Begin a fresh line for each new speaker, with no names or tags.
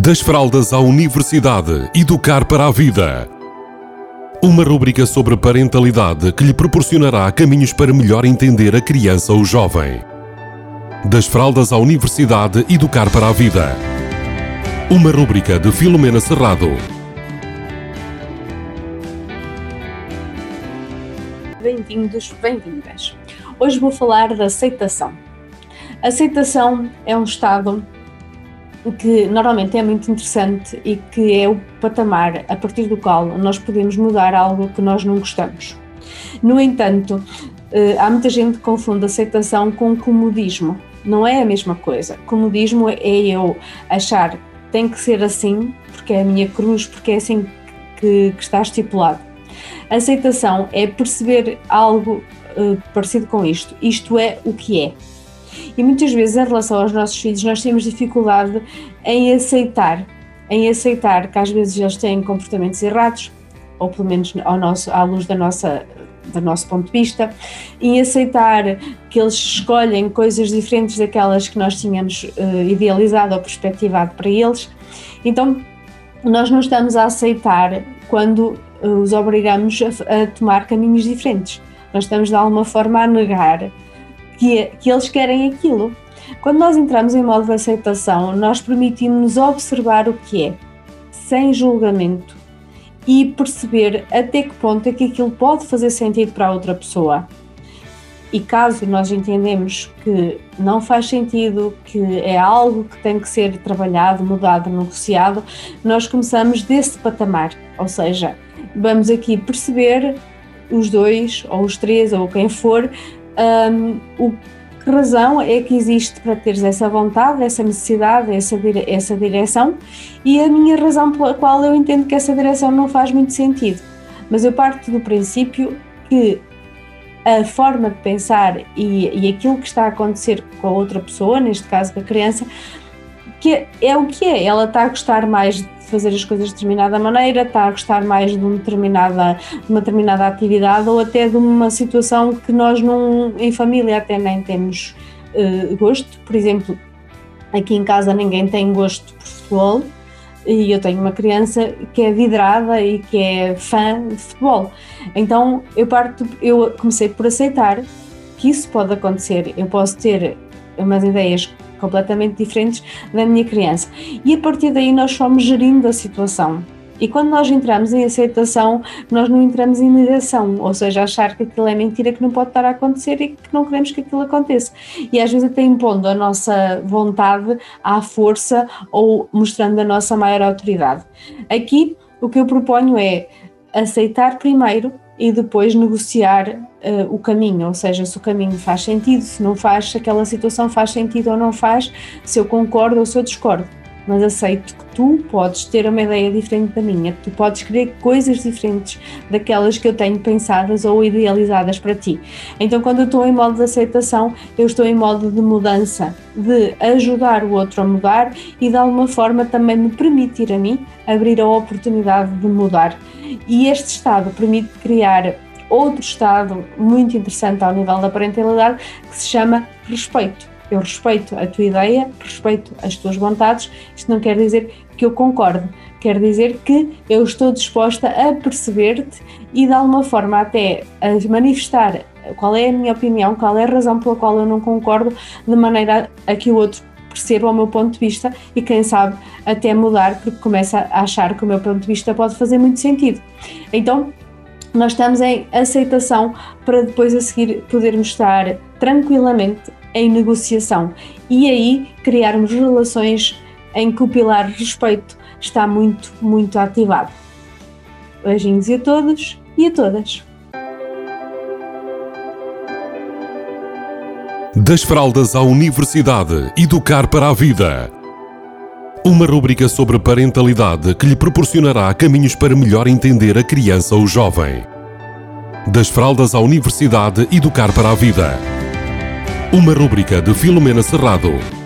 Das fraldas à universidade, educar para a vida. Uma rúbrica sobre parentalidade que lhe proporcionará caminhos para melhor entender a criança ou jovem. Das fraldas à universidade, educar para a vida. Uma rúbrica de Filomena Serrado.
Bem-vindos, bem-vindas. Hoje vou falar da aceitação. Aceitação é um estado que normalmente é muito interessante e que é o patamar a partir do qual nós podemos mudar algo que nós não gostamos. No entanto, eh, há muita gente que confunde aceitação com comodismo. Não é a mesma coisa. Comodismo é eu achar tem que ser assim, porque é a minha cruz, porque é assim que, que está estipulado. Aceitação é perceber algo uh, parecido com isto. Isto é o que é. E muitas vezes, em relação aos nossos filhos, nós temos dificuldade em aceitar, em aceitar que às vezes eles têm comportamentos errados, ou pelo menos ao nosso, à luz da nossa do nosso ponto de vista, em aceitar que eles escolhem coisas diferentes daquelas que nós tínhamos uh, idealizado ou perspectivado para eles. Então, nós não estamos a aceitar quando uh, os obrigamos a, a, tomar caminhos diferentes. Nós estamos de alguma forma a negar que, que eles querem aquilo. Quando nós entramos em modo de aceitação, nós permitimos-nos observar o que é, sem julgamento, e perceber até que ponto é que aquilo pode fazer sentido para a outra pessoa. E caso nós entendemos que não faz sentido, que é algo que tem que ser trabalhado, mudado, negociado, nós começamos desse patamar. Ou seja, vamos aqui perceber os dois, ou os três, ou quem for, um, o que razão é que existe para teres essa vontade, essa necessidade, essa, dire essa direção e a minha razão pela qual eu entendo que essa direção não faz muito sentido. Mas eu parto do princípio que a forma de pensar e, e aquilo que está a acontecer com a outra pessoa, neste caso com a criança, que é o que é. Ela está a gostar mais fazer as coisas de determinada maneira, está a gostar mais de, determinada, de uma determinada atividade ou até de uma situação que nós não, em família até nem temos uh, gosto. Por exemplo, aqui em casa ninguém tem gosto por futebol e eu tenho uma criança que é vidrada e que é fã de futebol. Então eu parto, eu comecei por aceitar que isso pode acontecer. Eu posso ter umas ideias completamente diferentes da minha criança. E a partir daí nós fomos gerindo a situação. E quando nós entramos em aceitação, nós não entramos em negação, ou seja, achar que aquilo é mentira, que não pode estar a acontecer e que não queremos que aquilo aconteça. E às vezes até impondo a nossa vontade à força ou mostrando a nossa maior autoridade. Aqui o que eu proponho é aceitar primeiro e depois negociar uh, o caminho, ou seja, se o caminho faz sentido, se não faz, se aquela situação faz sentido ou não faz, se eu concordo ou se eu discordo. Mas aceito que tu podes ter uma ideia diferente da minha, tu podes querer coisas diferentes daquelas que eu tenho pensadas ou idealizadas para ti. Então, quando eu estou em modo de aceitação, eu estou em modo de mudança, de ajudar o outro a mudar e de alguma forma também me permitir a mim abrir a oportunidade de mudar. E este estado permite criar outro estado muito interessante ao nível da parentalidade que se chama respeito. Eu respeito a tua ideia, respeito as tuas vontades. Isto não quer dizer que eu concordo, quer dizer que eu estou disposta a perceber-te e de alguma forma até a manifestar qual é a minha opinião, qual é a razão pela qual eu não concordo, de maneira a que o outro perceba o meu ponto de vista e quem sabe até mudar porque começa a achar que o meu ponto de vista pode fazer muito sentido. Então, nós estamos em aceitação para depois a seguir podermos estar tranquilamente em negociação e aí criarmos relações em que o pilar respeito está muito, muito ativado. Beijinhos a todos e a todas.
Das fraldas à universidade, educar para a vida. Uma rúbrica sobre parentalidade que lhe proporcionará caminhos para melhor entender a criança ou jovem. Das fraldas à universidade, educar para a vida. Uma rúbrica de Filomena Serrado.